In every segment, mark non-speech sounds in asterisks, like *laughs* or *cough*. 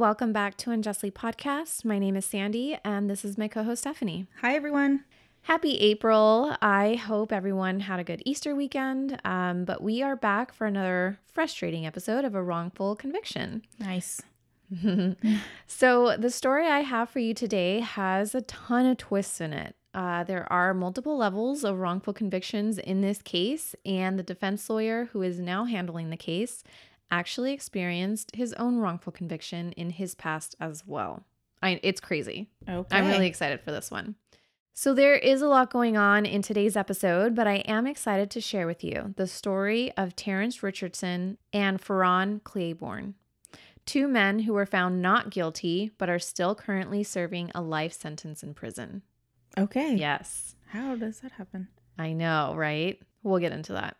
welcome back to Unjustly Podcast. My name is Sandy, and this is my co host, Stephanie. Hi, everyone. Happy April. I hope everyone had a good Easter weekend. Um, but we are back for another frustrating episode of a wrongful conviction. Nice. *laughs* so, the story I have for you today has a ton of twists in it. Uh, there are multiple levels of wrongful convictions in this case, and the defense lawyer who is now handling the case actually experienced his own wrongful conviction in his past as well. I, it's crazy. Okay. I'm really excited for this one. So, there is a lot going on in today's episode, but I am excited to share with you the story of Terrence Richardson and Ferron Claiborne, two men who were found not guilty but are still currently serving a life sentence in prison. Okay. Yes, How does that happen? I know, right? We'll get into that.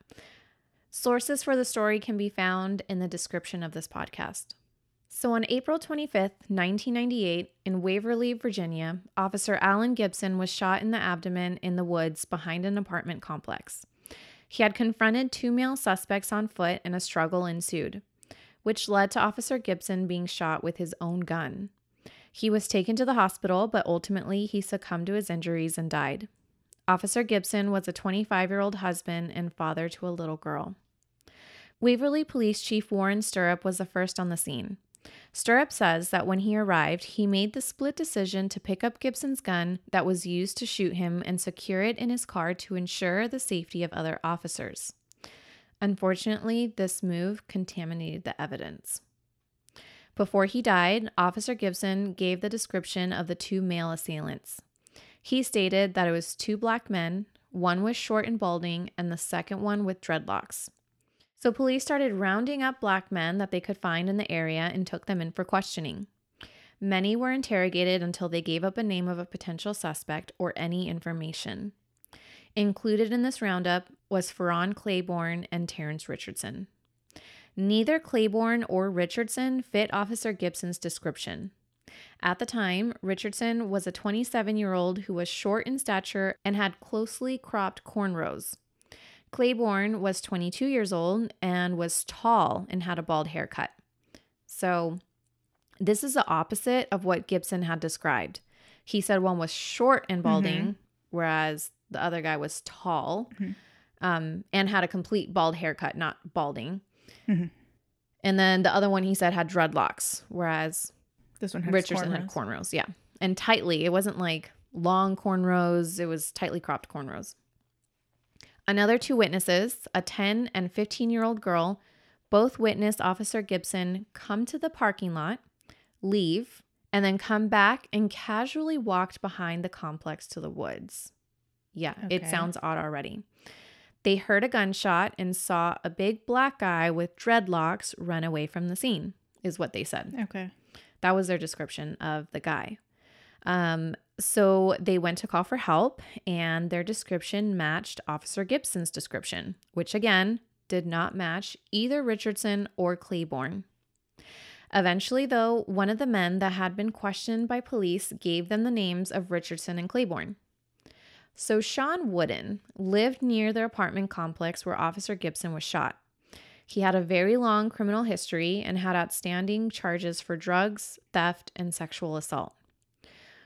Sources for the story can be found in the description of this podcast. So, on April 25th, 1998, in Waverly, Virginia, Officer Alan Gibson was shot in the abdomen in the woods behind an apartment complex. He had confronted two male suspects on foot and a struggle ensued, which led to Officer Gibson being shot with his own gun. He was taken to the hospital, but ultimately he succumbed to his injuries and died. Officer Gibson was a 25 year old husband and father to a little girl. Waverly Police Chief Warren Stirrup was the first on the scene. Stirrup says that when he arrived, he made the split decision to pick up Gibson's gun that was used to shoot him and secure it in his car to ensure the safety of other officers. Unfortunately, this move contaminated the evidence. Before he died, Officer Gibson gave the description of the two male assailants. He stated that it was two black men, one was short and balding, and the second one with dreadlocks. So police started rounding up black men that they could find in the area and took them in for questioning. Many were interrogated until they gave up a name of a potential suspect or any information. Included in this roundup was Ferron Claiborne and Terrence Richardson. Neither Claiborne or Richardson fit Officer Gibson's description. At the time, Richardson was a 27 year old who was short in stature and had closely cropped cornrows. Claiborne was 22 years old and was tall and had a bald haircut. So, this is the opposite of what Gibson had described. He said one was short and balding, Mhm. whereas the other guy was tall Mhm. um, and had a complete bald haircut, not balding. Mhm. And then the other one he said had dreadlocks, whereas This one has Richardson cornrows. had cornrows. Yeah. And tightly. It wasn't like long cornrows, it was tightly cropped cornrows. Another two witnesses, a 10 and 15 year old girl, both witnessed Officer Gibson come to the parking lot, leave, and then come back and casually walked behind the complex to the woods. Yeah, it sounds odd already. They heard a gunshot and saw a big black guy with dreadlocks run away from the scene, is what they said. Okay. That was their description of the guy. Um, so they went to call for help, and their description matched Officer Gibson's description, which again did not match either Richardson or Claiborne. Eventually, though, one of the men that had been questioned by police gave them the names of Richardson and Claiborne. So Sean Wooden lived near the apartment complex where Officer Gibson was shot. He had a very long criminal history and had outstanding charges for drugs, theft, and sexual assault.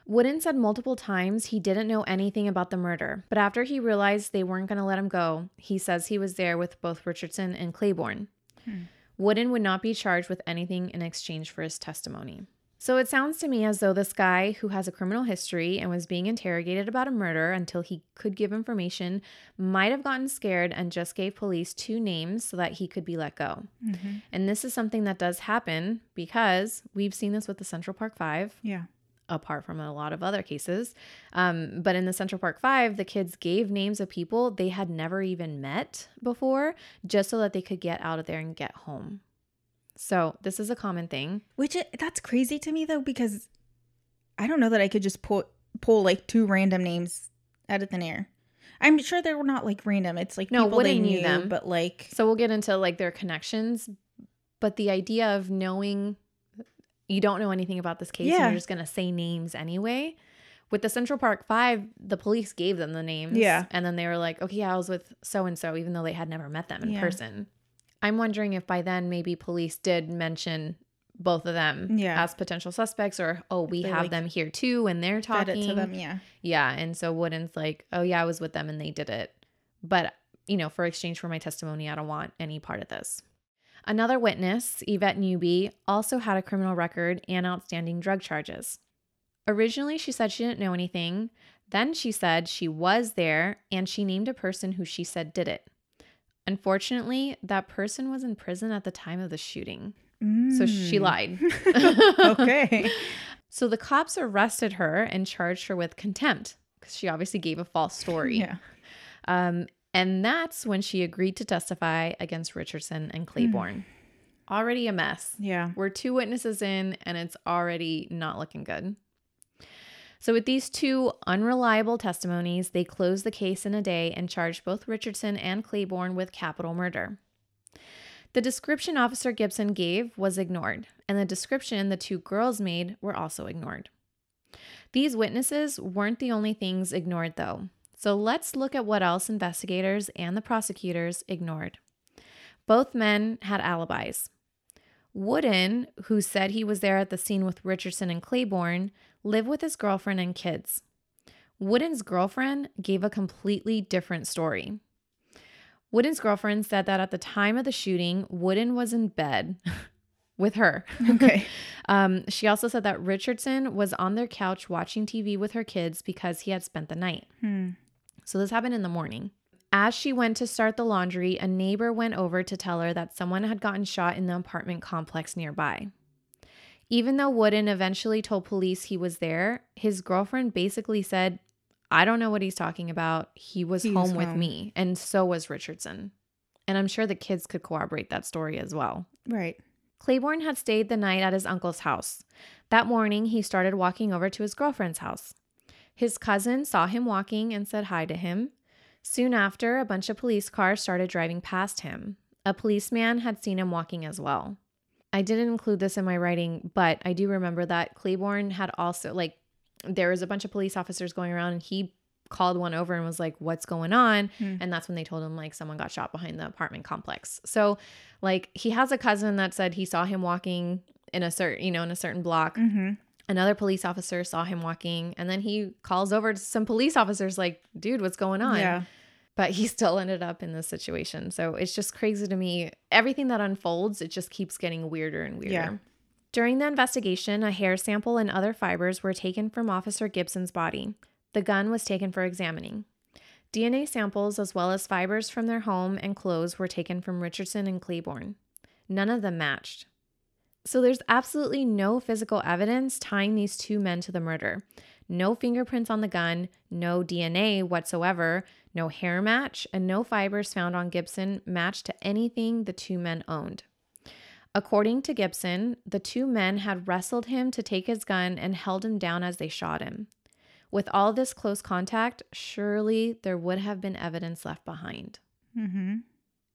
Wooden said multiple times he didn't know anything about the murder, but after he realized they weren't going to let him go, he says he was there with both Richardson and Claiborne. Hmm. Wooden would not be charged with anything in exchange for his testimony. So it sounds to me as though this guy who has a criminal history and was being interrogated about a murder until he could give information might have gotten scared and just gave police two names so that he could be let go. Mhm. And this is something that does happen because we've seen this with the Central Park Five, Yeah. apart from a lot of other cases. Um, but in the Central Park Five, the kids gave names of people they had never even met before just so that they could get out of there and get home. So this is a common thing. Which uh, that's crazy to me though because I don't know that I could just pull pull like two random names out of thin air. I'm sure they were not like random. It's like No, people they knew knew them. but like So we'll get into like their connections, but the idea of knowing you don't know anything about this case and you're just gonna say names anyway. With the Central Park Five, the police gave them the names. Yeah. And then they were like, okay, I was with so and so, even though they had never met them in Yeah. person. I'm wondering if by then maybe police did mention both of them Yeah. as potential suspects or oh we have like- them here too and they're talking it to them. Yeah. yeah and so wooden's like oh yeah i was with them and they did it but you know for exchange for my testimony i don't want any part of this another witness yvette newby also had a criminal record and outstanding drug charges originally she said she didn't know anything then she said she was there and she named a person who she said did it unfortunately that person was in prison at the time of the shooting so she Mm. lied *laughs* okay. *laughs* so the cops arrested her and charged her with contempt because she obviously gave a false story. Yeah. Um, and that's when she agreed to testify against Richardson and Claiborne. Already a mess. Yeah. We're two witnesses in, and it's already not looking good. So, with these two unreliable testimonies, they closed the case in a day and charged both Richardson and Claiborne with capital murder. The description Officer Gibson gave was ignored, and the description the two girls made were also ignored. These witnesses weren't the only things ignored, though. So let's look at what else investigators and the prosecutors ignored. Both men had alibis. Wooden, who said he was there at the scene with Richardson and Claiborne, lived with his girlfriend and kids. Wooden's girlfriend gave a completely different story. Wooden's girlfriend said that at the time of the shooting, Wooden was in bed *laughs* with her. Okay. *laughs* Um, she also said that Richardson was on their couch watching TV with her kids because he had spent the night. Hmm. So this happened in the morning. As she went to start the laundry, a neighbor went over to tell her that someone had gotten shot in the apartment complex nearby. Even though Wooden eventually told police he was there, his girlfriend basically said, I don't know what he's talking about. He was He was home with home." me. And so was Richardson. And I'm sure the kids could corroborate that story as well. Right. Claiborne had stayed the night at his uncle's house. That morning, he started walking over to his girlfriend's house. His cousin saw him walking and said hi to him. Soon after, a bunch of police cars started driving past him. A policeman had seen him walking as well. I didn't include this in my writing, but I do remember that Claiborne had also, like, there was a bunch of police officers going around and he called one over and was like, What's going on? Hmm. And that's when they told him, like, someone got shot behind the apartment complex. So, like, he has a cousin that said he saw him walking in a certain, you know, in a certain block. Mm-hmm. Another police officer saw him walking, and then he calls over to some police officers, like, dude, what's going on? Yeah. But he *laughs* still ended up in this situation. So it's just crazy to me. Everything that unfolds, it just keeps getting weirder and weirder. Yeah. During the investigation, a hair sample and other fibers were taken from Officer Gibson's body. The gun was taken for examining. DNA samples, as well as fibers from their home and clothes, were taken from Richardson and Claiborne. None of them matched. So there's absolutely no physical evidence tying these two men to the murder. No fingerprints on the gun, no DNA whatsoever, no hair match, and no fibers found on Gibson matched to anything the two men owned. According to Gibson, the two men had wrestled him to take his gun and held him down as they shot him. With all this close contact, surely there would have been evidence left behind. Mm-hmm.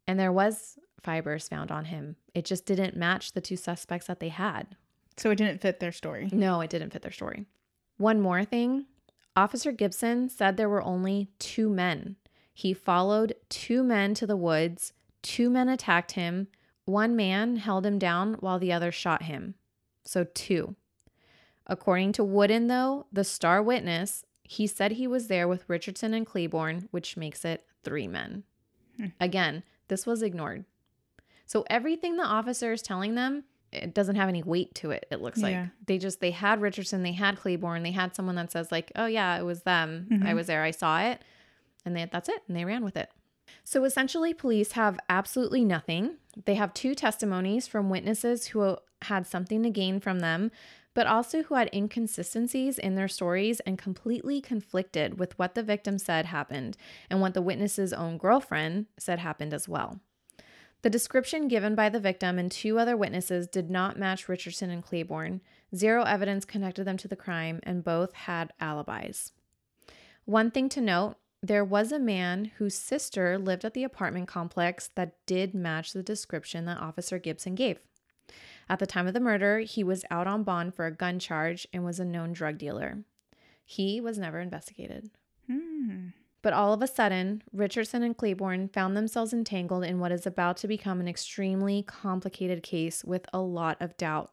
And there was fibers found on him. It just didn't match the two suspects that they had. So it didn't fit their story. No, it didn't fit their story. One more thing Officer Gibson said there were only two men. He followed two men to the woods, two men attacked him, one man held him down while the other shot him. So, two. According to Wooden, though, the star witness, he said he was there with Richardson and Claiborne, which makes it three men. Hmm. Again, this was ignored. So, everything the officer is telling them, it doesn't have any weight to it, it looks like. They just, they had Richardson, they had Claiborne, they had someone that says, like, oh, yeah, it was them. I Mhm. was there, I saw it. And they, that's it. And they ran with it. So essentially, police have absolutely nothing. They have two testimonies from witnesses who had something to gain from them, but also who had inconsistencies in their stories and completely conflicted with what the victim said happened and what the witness's own girlfriend said happened as well. The description given by the victim and two other witnesses did not match Richardson and Claiborne. Zero evidence connected them to the crime, and both had alibis. One thing to note there was a man whose sister lived at the apartment complex that did match the description that Officer Gibson gave. At the time of the murder, he was out on bond for a gun charge and was a known drug dealer. He was never investigated. Hmm. But all of a sudden, Richardson and Claiborne found themselves entangled in what is about to become an extremely complicated case with a lot of doubt.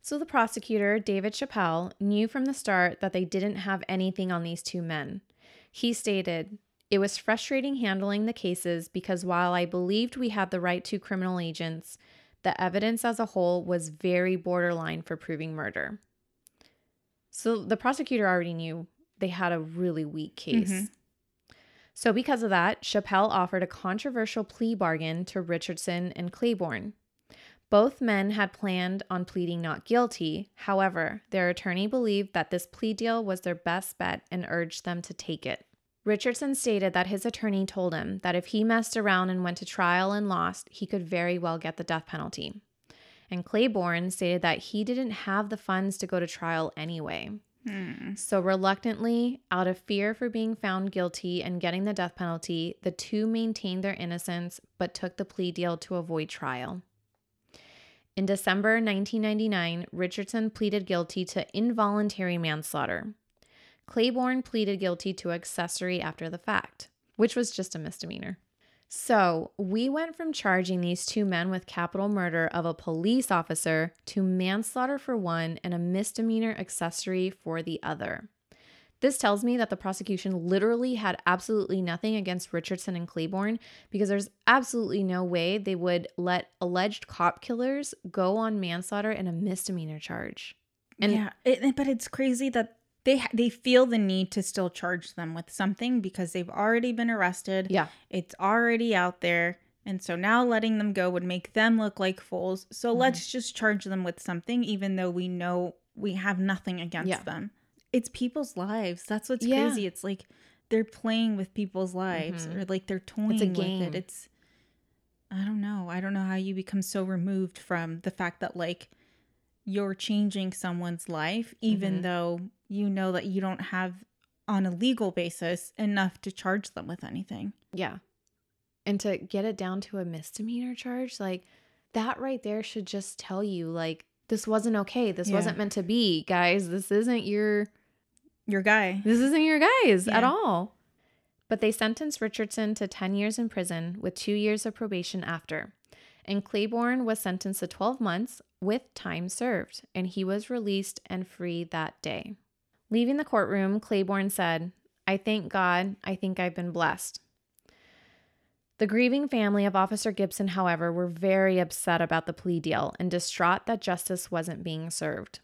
So the prosecutor, David Chappelle, knew from the start that they didn't have anything on these two men. He stated, It was frustrating handling the cases because while I believed we had the right to criminal agents, the evidence as a whole was very borderline for proving murder. So the prosecutor already knew they had a really weak case. Mhm. So, because of that, Chappelle offered a controversial plea bargain to Richardson and Claiborne. Both men had planned on pleading not guilty. However, their attorney believed that this plea deal was their best bet and urged them to take it. Richardson stated that his attorney told him that if he messed around and went to trial and lost, he could very well get the death penalty. And Claiborne stated that he didn't have the funds to go to trial anyway. Hmm. So, reluctantly, out of fear for being found guilty and getting the death penalty, the two maintained their innocence but took the plea deal to avoid trial. In December 1999, Richardson pleaded guilty to involuntary manslaughter. Claiborne pleaded guilty to accessory after the fact, which was just a misdemeanor. So, we went from charging these two men with capital murder of a police officer to manslaughter for one and a misdemeanor accessory for the other. This tells me that the prosecution literally had absolutely nothing against Richardson and Claiborne because there's absolutely no way they would let alleged cop killers go on manslaughter and a misdemeanor charge. And- yeah, it, but it's crazy that they they feel the need to still charge them with something because they've already been arrested. Yeah. It's already out there. And so now letting them go would make them look like fools. So Mhm. let's just charge them with something, even though we know we have nothing against Yeah. them. It's people's lives. That's what's Yeah. crazy. It's like they're playing with people's lives Mhm. or like they're toying with game. it. It's, I don't know. I don't know how you become so removed from the fact that like you're changing someone's life, even Mhm. though you know that you don't have on a legal basis enough to charge them with anything. Yeah. And to get it down to a misdemeanor charge, like that right there should just tell you, like, this wasn't okay. This Yeah. wasn't meant to be, guys. This isn't your Your guy. this isn't your guys at all. But they sentenced Richardson to 10 years in prison with two years of probation after. And Claiborne was sentenced to 12 months with time served, and he was released and free that day. Leaving the courtroom, Claiborne said, I thank God, I think I've been blessed. The grieving family of Officer Gibson, however, were very upset about the plea deal and distraught that justice wasn't being served.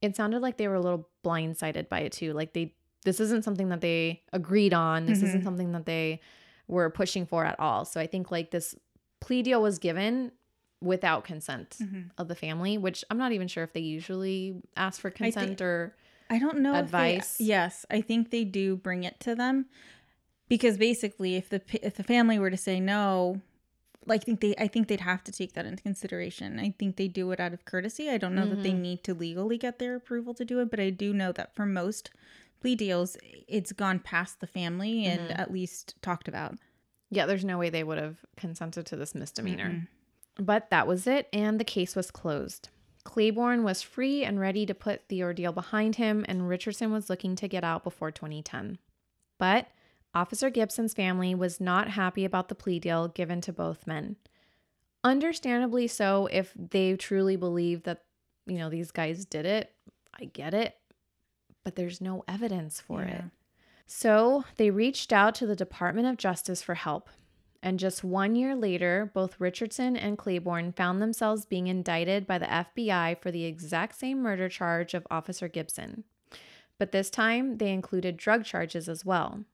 It sounded like they were a little blindsided by it too. Like they this isn't something that they agreed on. This isn't Mhm. something that they were pushing for at all. So I think like this plea deal was given without consent Mhm. of the family, which I'm not even sure if they usually ask for I thi- consent or I don't know. if they- Advice? yes, I think they do bring it to them because basically, if the if the family were to say no, like I think they I think they'd have to take that into consideration. I think they do it out of courtesy. I don't know that they Mhm. need to legally get their approval to do it, but I do know that for most plea deals, it's gone past the family and Mhm. at least talked about. Yeah, there's no way they would have consented to this misdemeanor. Mm-mm. But that was it, and the case was closed. Claiborne was free and ready to put the ordeal behind him, and Richardson was looking to get out before 2010. But Officer Gibson's family was not happy about the plea deal given to both men. Understandably so, if they truly believe that, you know, these guys did it. I get it, but there's no evidence for it. So they reached out to the Department of Justice for help. And just one year later, both Richardson and Claiborne found themselves being indicted by the FBI for the exact same murder charge of Officer Gibson. But this time, they included drug charges as well.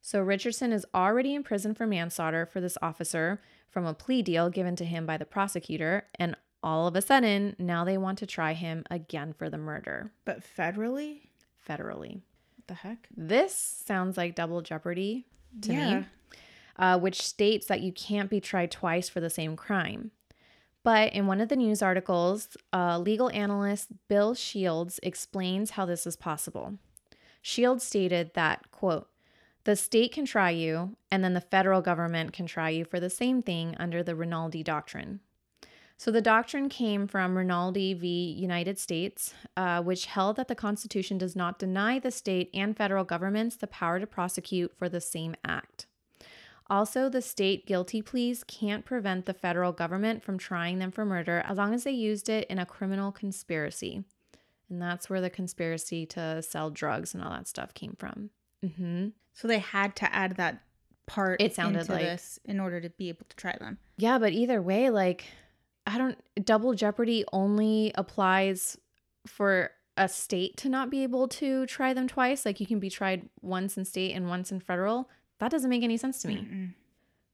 So Richardson is already in prison for manslaughter for this officer from a plea deal given to him by the prosecutor. And all of a sudden, now they want to try him again for the murder But federally, federally. The heck? This sounds like double jeopardy to Yeah. me, uh, which states that you can't be tried twice for the same crime. But in one of the news articles, uh, legal analyst Bill Shields explains how this is possible. Shields stated that, quote, the state can try you, and then the federal government can try you for the same thing under the Rinaldi Doctrine. So the doctrine came from Rinaldi v. United States, uh, which held that the Constitution does not deny the state and federal governments the power to prosecute for the same act. Also, the state guilty pleas can't prevent the federal government from trying them for murder as long as they used it in a criminal conspiracy. And that's where the conspiracy to sell drugs and all that stuff came from. hmm So they had to add that part It sounded into like- this in order to be able to try them. Yeah, but either way, like, I don't, double jeopardy only applies for a state to not be able to try them twice. Like, you can be tried once in state and once in federal. That doesn't make any sense to me. Mm-mm.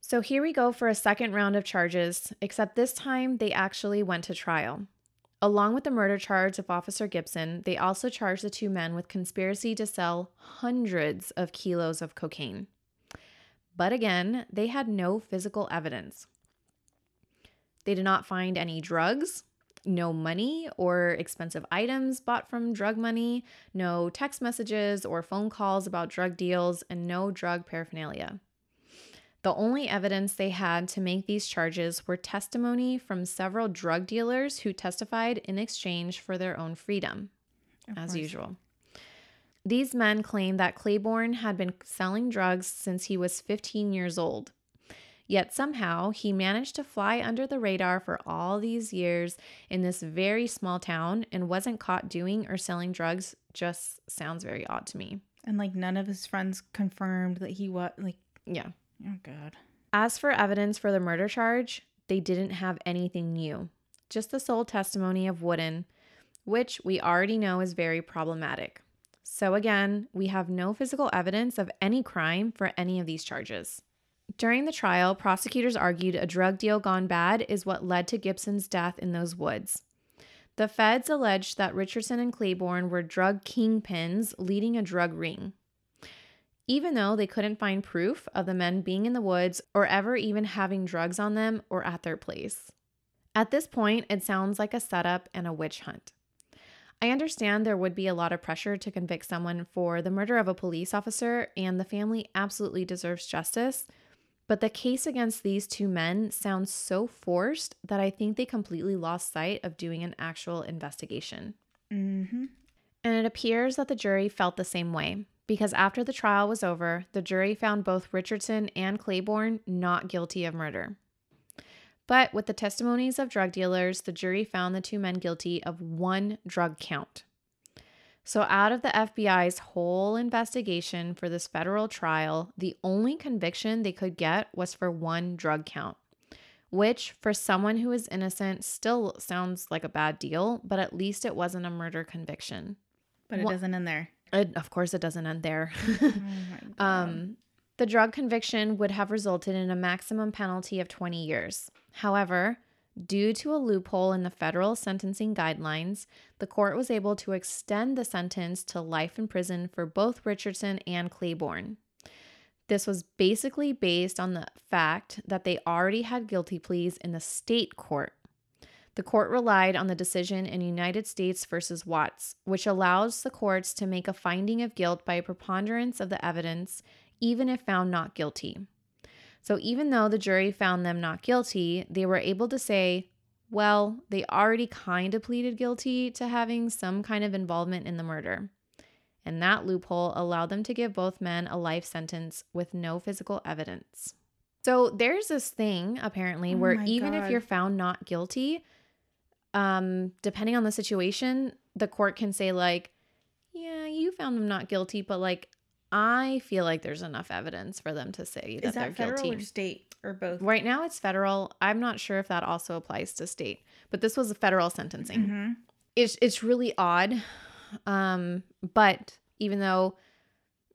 So here we go for a second round of charges, except this time they actually went to trial. Along with the murder charge of Officer Gibson, they also charged the two men with conspiracy to sell hundreds of kilos of cocaine. But again, they had no physical evidence. They did not find any drugs, no money or expensive items bought from drug money, no text messages or phone calls about drug deals, and no drug paraphernalia. The only evidence they had to make these charges were testimony from several drug dealers who testified in exchange for their own freedom, Of as course. usual. These men claimed that Claiborne had been selling drugs since he was 15 years old. Yet somehow he managed to fly under the radar for all these years in this very small town and wasn't caught doing or selling drugs. Just sounds very odd to me. And like none of his friends confirmed that he was like, Yeah. oh god. As for evidence for the murder charge, they didn't have anything new, just the sole testimony of Wooden, which we already know is very problematic. So, again, we have no physical evidence of any crime for any of these charges. During the trial, prosecutors argued a drug deal gone bad is what led to Gibson's death in those woods. The feds alleged that Richardson and Claiborne were drug kingpins leading a drug ring even though they couldn't find proof of the men being in the woods or ever even having drugs on them or at their place. At this point, it sounds like a setup and a witch hunt. I understand there would be a lot of pressure to convict someone for the murder of a police officer, and the family absolutely deserves justice. But the case against these two men sounds so forced that I think they completely lost sight of doing an actual investigation. Mm-hmm. And it appears that the jury felt the same way because after the trial was over, the jury found both Richardson and Claiborne not guilty of murder. But with the testimonies of drug dealers, the jury found the two men guilty of one drug count. So, out of the FBI's whole investigation for this federal trial, the only conviction they could get was for one drug count, which, for someone who is innocent, still sounds like a bad deal, but at least it wasn't a murder conviction. But it Wha- doesn't end there. It, of course, it doesn't end there. *laughs* Oh *laughs* um, the drug conviction would have resulted in a maximum penalty of 20 years. However, due to a loophole in the federal sentencing guidelines, the court was able to extend the sentence to life in prison for both Richardson and Claiborne. This was basically based on the fact that they already had guilty pleas in the state court. The court relied on the decision in United States versus Watts, which allows the courts to make a finding of guilt by a preponderance of the evidence, even if found not guilty. So, even though the jury found them not guilty, they were able to say, well, they already kind of pleaded guilty to having some kind of involvement in the murder. And that loophole allowed them to give both men a life sentence with no physical evidence. So there's this thing apparently Oh where even if you're found not guilty, um, depending on the situation, the court can say like, "Yeah, you found them not guilty, but like, I feel like there's enough evidence for them to say that, Is that they're federal guilty." or state or both? Right now, it's federal. I'm not sure if that also applies to state, but this was a federal sentencing Mhm. it's it's really odd um but even though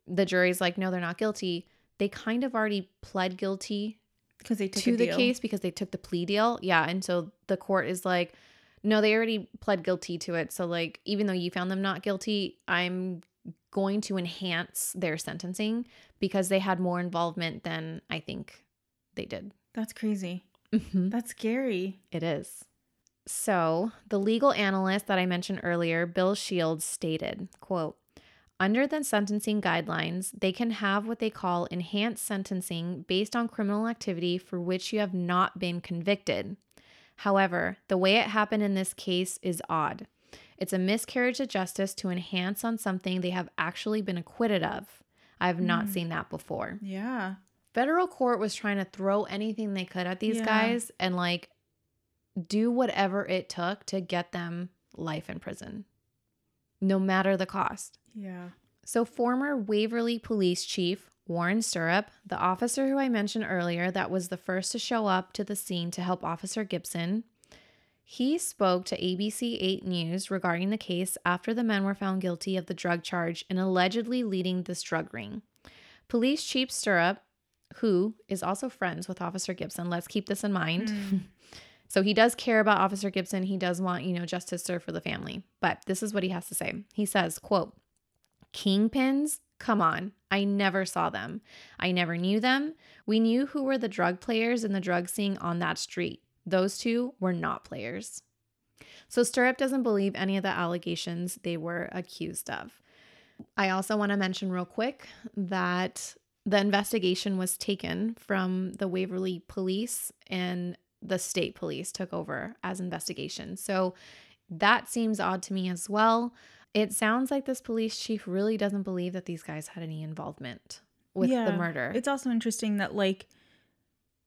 the jury's like no they're not guilty they kind of already pled guilty Because they took to the deal. case because they took the plea deal yeah and so the court is like no they already pled guilty to it so like even though you found them not guilty i'm going to enhance their sentencing because they had more involvement than i think they did That's crazy. Mhm. That's scary. It is. So, the legal analyst that I mentioned earlier, Bill Shields, stated, quote, under the sentencing guidelines, they can have what they call enhanced sentencing based on criminal activity for which you have not been convicted. However, the way it happened in this case is odd. It's a miscarriage of justice to enhance on something they have actually been acquitted of. I have not Mm. seen that before. Yeah. federal court was trying to throw anything they could at these Yeah. guys and like do whatever it took to get them life in prison, no matter the cost. Yeah. So, former Waverly Police Chief Warren Stirrup, the officer who I mentioned earlier that was the first to show up to the scene to help Officer Gibson, he spoke to ABC 8 News regarding the case after the men were found guilty of the drug charge and allegedly leading this drug ring. Police Chief Stirrup, who is also friends with Officer Gibson, let's keep this in mind. Mm. *laughs* So he does care about Officer Gibson. He does want, you know, justice served for the family. But this is what he has to say. He says, quote, Kingpins? Come on. I never saw them. I never knew them. We knew who were the drug players in the drug scene on that street. Those two were not players. So Stirrup doesn't believe any of the allegations they were accused of. I also want to mention real quick that the investigation was taken from the Waverly Police and the state police took over as investigation. So that seems odd to me as well. It sounds like this police chief really doesn't believe that these guys had any involvement with the murder. It's also interesting that like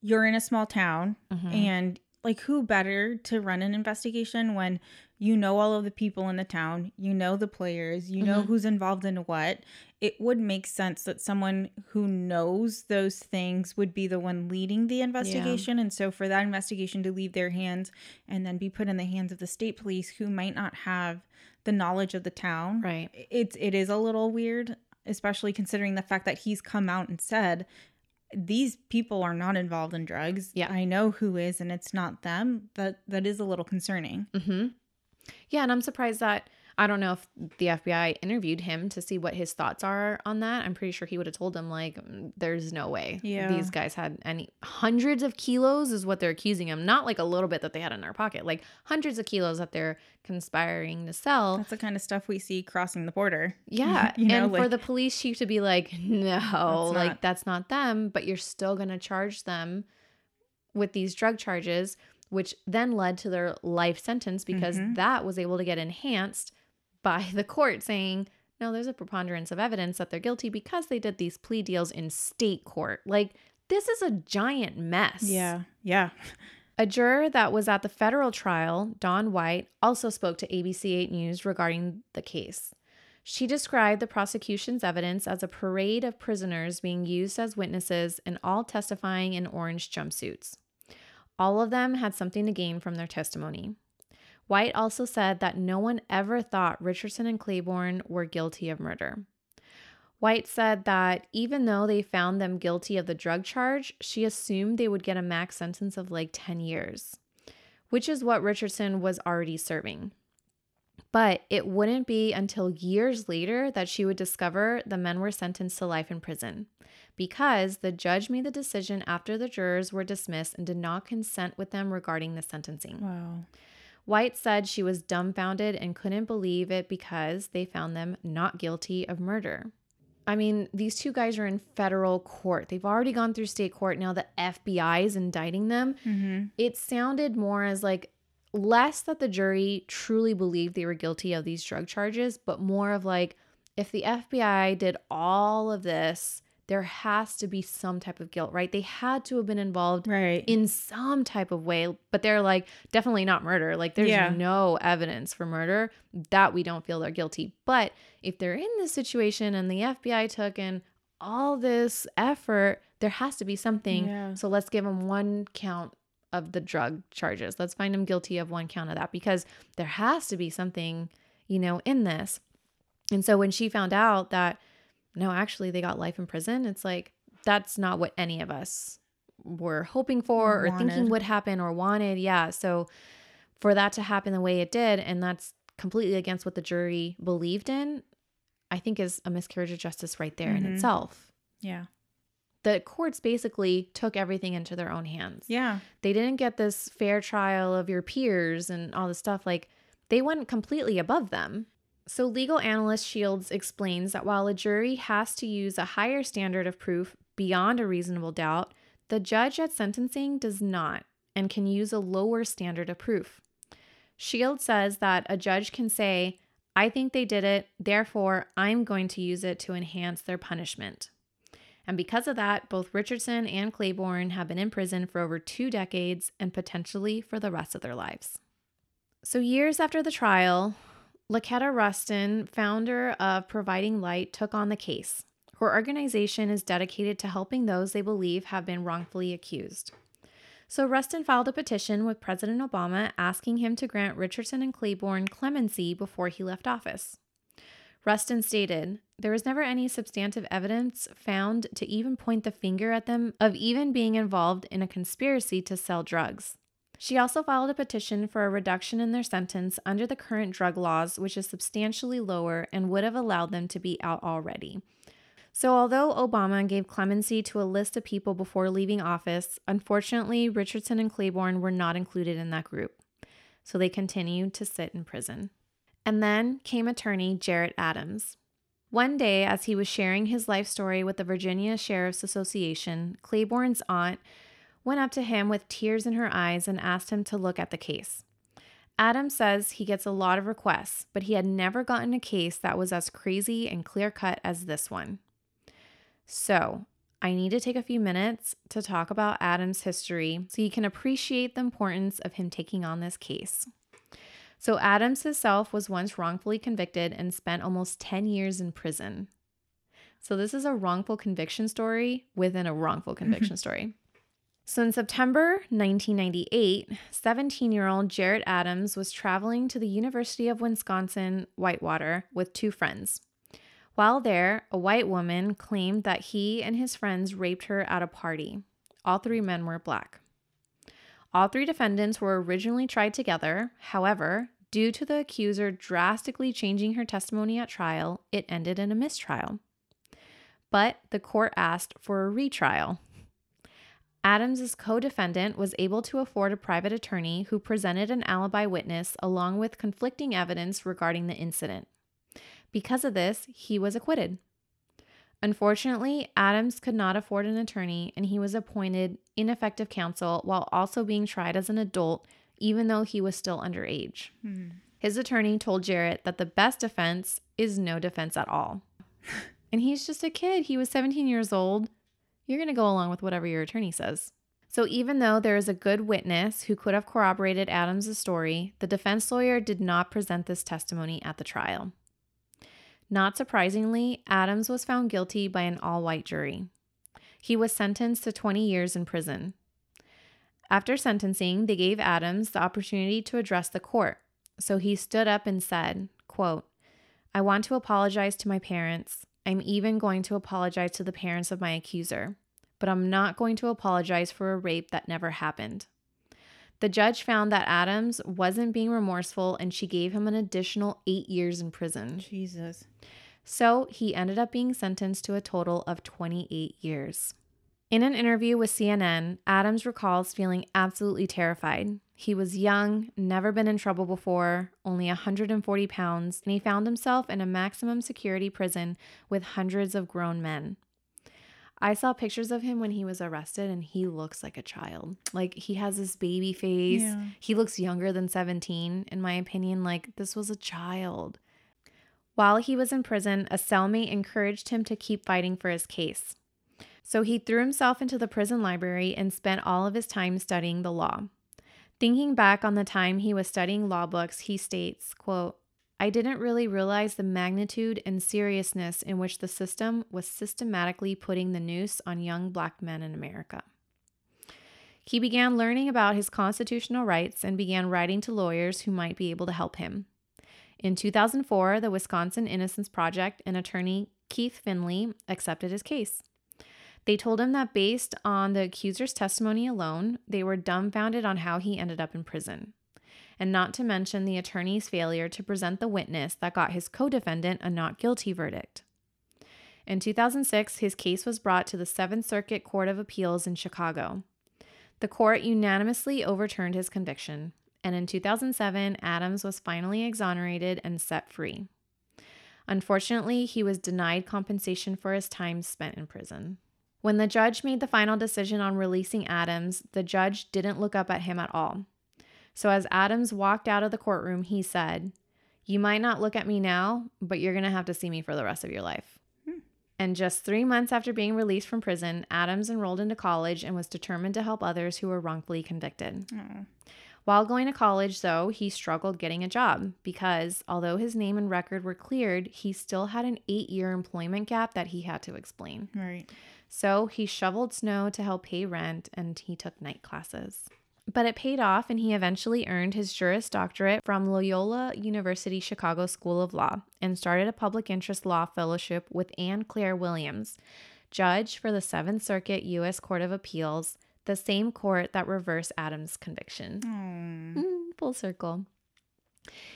you're in a small town Mhm. and like who better to run an investigation when you know all of the people in the town, you know the players, you know Mhm. who's involved in what. It would make sense that someone who knows those things would be the one leading the investigation and so for that investigation to leave their hands and then be put in the hands of the state police who might not have the knowledge of the town right. it's it is a little weird especially considering the fact that he's come out and said these people are not involved in drugs. Yeah. i know who is and it's not them that that is a little concerning. Hmm Yeah, and I'm surprised that I don't know if the FBI interviewed him to see what his thoughts are on that. I'm pretty sure he would have told them like, "Mm, "There's no way Yeah. these guys had any hundreds of kilos is what they're accusing him, not like a little bit that they had in their pocket, like hundreds of kilos that they're conspiring to sell." that's the kind of stuff we see crossing the border *laughs* Yeah, You know, and for the police chief to be like, "No, like not- that's not them," but you're still going to charge them with these drug charges, which then led to their life sentence because Mhm. that was able to get enhanced by the court saying, "No, there's a preponderance of evidence that they're guilty because they did these plea deals in state court." Like this is a giant mess. yeah yeah A juror that was at the federal trial, Dawn White, also spoke to ABC 8 News regarding the case. She described the prosecution's evidence as a parade of prisoners being used as witnesses and all testifying in orange jumpsuits. All of them had something to gain from their testimony. White also said that no one ever thought Richardson and Claiborne were guilty of murder. White said that even though they found them guilty of the drug charge, she assumed they would get a max sentence of like 10 years, which is what Richardson was already serving. But it wouldn't be until years later that she would discover the men were sentenced to life in prison because the judge made the decision after the jurors were dismissed and did not consent with them regarding the sentencing. wow White said she was dumbfounded and couldn't believe it because they found them not guilty of murder. I mean, these two guys are in federal court. They've already gone through state court. Now the FBI is indicting them. mm-hmm. It sounded more as like less that the jury truly believed they were guilty of these drug charges, but more of like if the FBI did all of this, there has to be some type of guilt, right? They had to have been involved right in some type of way, but they're like definitely not murder. Like there's Yeah. no evidence for murder that we don't feel they're guilty. But if they're in this situation and the FBI took in all this effort, there has to be something. Yeah. So let's give them one count of the drug charges. Let's find them guilty of one count of that because there has to be something, you know, in this. And so when she found out that no, actually they got life in prison, it's like that's not what any of us were hoping for or thinking would happen or wanted. Yeah. So for that to happen the way it did, and that's completely against what the jury believed in, I think is a miscarriage of justice right there in Mhm. itself. yeah The courts basically took everything into their own hands. yeah They didn't get this fair trial of your peers and all this stuff. Like they went completely above them. So, legal analyst Shields explains that while a jury has to use a higher standard of proof beyond a reasonable doubt, the judge at sentencing does not and can use a lower standard of proof. Shields says that a judge can say, I think they did it, therefore, I'm going to use it to enhance their punishment. And because of that, both Richardson and Claiborne have been in prison for over two decades and potentially for the rest of their lives. So, years after the trial, Laketta Rustin, founder of Providing Light, took on the case. Her organization is dedicated to helping those they believe have been wrongfully accused. So Rustin filed a petition with President Obama asking him to grant Richardson and Claiborne clemency before he left office. Rustin stated, There was never any substantive evidence found to even point the finger at them of even being involved in a conspiracy to sell drugs. She also filed a petition for a reduction in their sentence under the current drug laws, which is substantially lower and would have allowed them to be out already. So, although Obama gave clemency to a list of people before leaving office, unfortunately, Richardson and Claiborne were not included in that group. So, they continued to sit in prison. And then came attorney Jarrett Adams. One day, as he was sharing his life story with the Virginia Sheriff's Association, Claiborne's aunt went up to him with tears in her eyes and asked him to look at the case. Adam says he gets a lot of requests, but he had never gotten a case that was as crazy and clear cut as this one. So, I need to take a few minutes to talk about Adam's history so you can appreciate the importance of him taking on this case. So, Adams himself was once wrongfully convicted and spent almost 10 years in prison. So, this is a wrongful conviction story within a wrongful *laughs* conviction story. So, in September 1998, 17 year old Jarrett Adams was traveling to the University of Wisconsin Whitewater with two friends. While there, a white woman claimed that he and his friends raped her at a party. All three men were black. All three defendants were originally tried together. However, due to the accuser drastically changing her testimony at trial, it ended in a mistrial. But the court asked for a retrial. Adams's co-defendant was able to afford a private attorney who presented an alibi witness along with conflicting evidence regarding the incident. Because of this, he was acquitted. Unfortunately, Adams could not afford an attorney and he was appointed ineffective counsel while also being tried as an adult, even though he was still underage. Hmm. His attorney told Jarrett that the best defense is no defense at all. *laughs* and he's just a kid. He was 17 years old. You're going to go along with whatever your attorney says. So, even though there is a good witness who could have corroborated Adams' story, the defense lawyer did not present this testimony at the trial. Not surprisingly, Adams was found guilty by an all white jury. He was sentenced to 20 years in prison. After sentencing, they gave Adams the opportunity to address the court. So he stood up and said, quote, I want to apologize to my parents. I'm even going to apologize to the parents of my accuser, but I'm not going to apologize for a rape that never happened. The judge found that Adams wasn't being remorseful and she gave him an additional eight years in prison. Jesus. So he ended up being sentenced to a total of 28 years. In an interview with CNN, Adams recalls feeling absolutely terrified. He was young, never been in trouble before, only 140 pounds, and he found himself in a maximum security prison with hundreds of grown men. I saw pictures of him when he was arrested and he looks like a child. Like he has this baby face. Yeah. He looks younger than 17 in my opinion like this was a child. While he was in prison, a cellmate encouraged him to keep fighting for his case. So he threw himself into the prison library and spent all of his time studying the law. Thinking back on the time he was studying law books, he states, quote, I didn't really realize the magnitude and seriousness in which the system was systematically putting the noose on young black men in America. He began learning about his constitutional rights and began writing to lawyers who might be able to help him. In 2004, the Wisconsin Innocence Project and attorney Keith Findley accepted his case. They told him that based on the accuser's testimony alone, they were dumbfounded on how he ended up in prison and not to mention the attorney's failure to present the witness that got his co defendant a not guilty verdict. In 2006, his case was brought to the Seventh Circuit Court of Appeals in Chicago. The court unanimously overturned his conviction, and in 2007, Adams was finally exonerated and set free. Unfortunately, he was denied compensation for his time spent in prison. When the judge made the final decision on releasing Adams, the judge didn't look up at him at all. So as Adams walked out of the courtroom, he said, You might not look at me now, but you're going to have to see me for the rest of your life. Hmm. And just three months after being released from prison, Adams enrolled into college and was determined to help others who were wrongfully convicted. Oh. While going to college, though, he struggled getting a job because although his name and record were cleared, he still had an eight year employment gap that he had to explain. Right. So he shoveled snow to help pay rent and he took night classes. But it paid off, and he eventually earned his Juris Doctorate from Loyola University Chicago School of Law and started a public interest law fellowship with Ann Claire Williams, judge for the Seventh Circuit U.S. Court of Appeals, the same court that reversed Adams' conviction. Oh. Mm, full circle.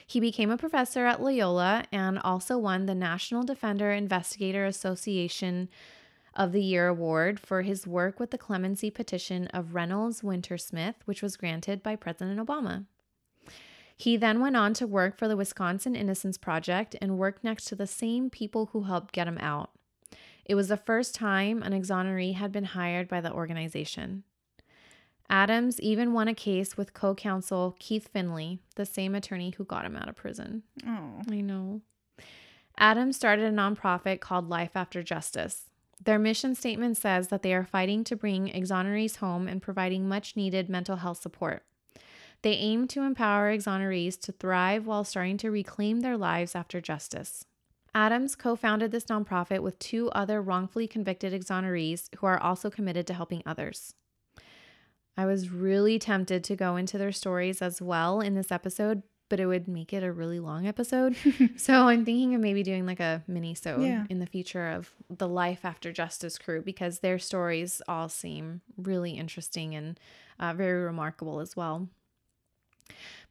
He became a professor at Loyola and also won the National Defender Investigator Association of the Year award for his work with the clemency petition of Reynolds Wintersmith, which was granted by President Obama. He then went on to work for the Wisconsin Innocence Project and worked next to the same people who helped get him out. It was the first time an exoneree had been hired by the organization. Adams even won a case with co counsel Keith Findley, the same attorney who got him out of prison. Oh. I know. Adams started a nonprofit called Life After Justice. Their mission statement says that they are fighting to bring exonerees home and providing much needed mental health support. They aim to empower exonerees to thrive while starting to reclaim their lives after justice. Adams co founded this nonprofit with two other wrongfully convicted exonerees who are also committed to helping others. I was really tempted to go into their stories as well in this episode, but it would make it a really long episode. *laughs* so I'm thinking of maybe doing like a mini so Yeah. in the future of the life after justice crew because their stories all seem really interesting and uh, very remarkable as well.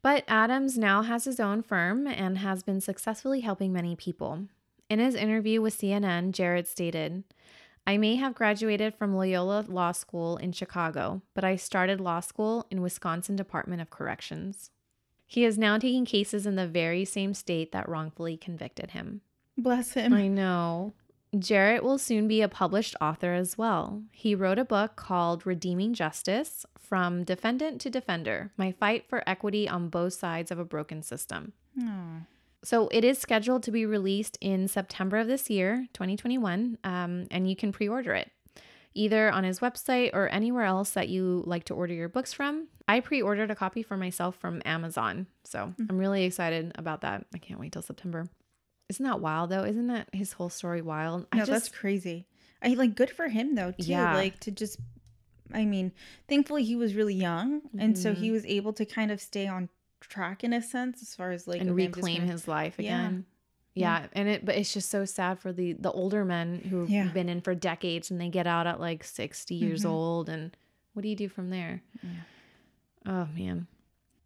But Adams now has his own firm and has been successfully helping many people. In his interview with CNN, Jarrett stated, I may have graduated from Loyola Law School in Chicago, but I started law school in Wisconsin Department of Corrections. He is now taking cases in the very same state that wrongfully convicted him. Bless him. I know. Jarrett will soon be a published author as well. He wrote a book called Redeeming Justice From Defendant to Defender My Fight for Equity on Both Sides of a Broken System. Oh. So it is scheduled to be released in September of this year, 2021, um, and you can pre order it either on his website or anywhere else that you like to order your books from. I pre ordered a copy for myself from Amazon. So mm. I'm really excited about that. I can't wait till September. Isn't that wild though? Isn't that his whole story wild? No, I that's crazy. I like good for him though too. Yeah. Like to just I mean, thankfully he was really young and so he mm-hmm. was able to kind of stay on track in a sense as far as like and okay, reclaim gonna- his life again. Yeah. And it but it's just so sad for the the older men who've Yeah. been in for decades and they get out at like 60 years Mhm. old and what do you do from there? Yeah. Oh man.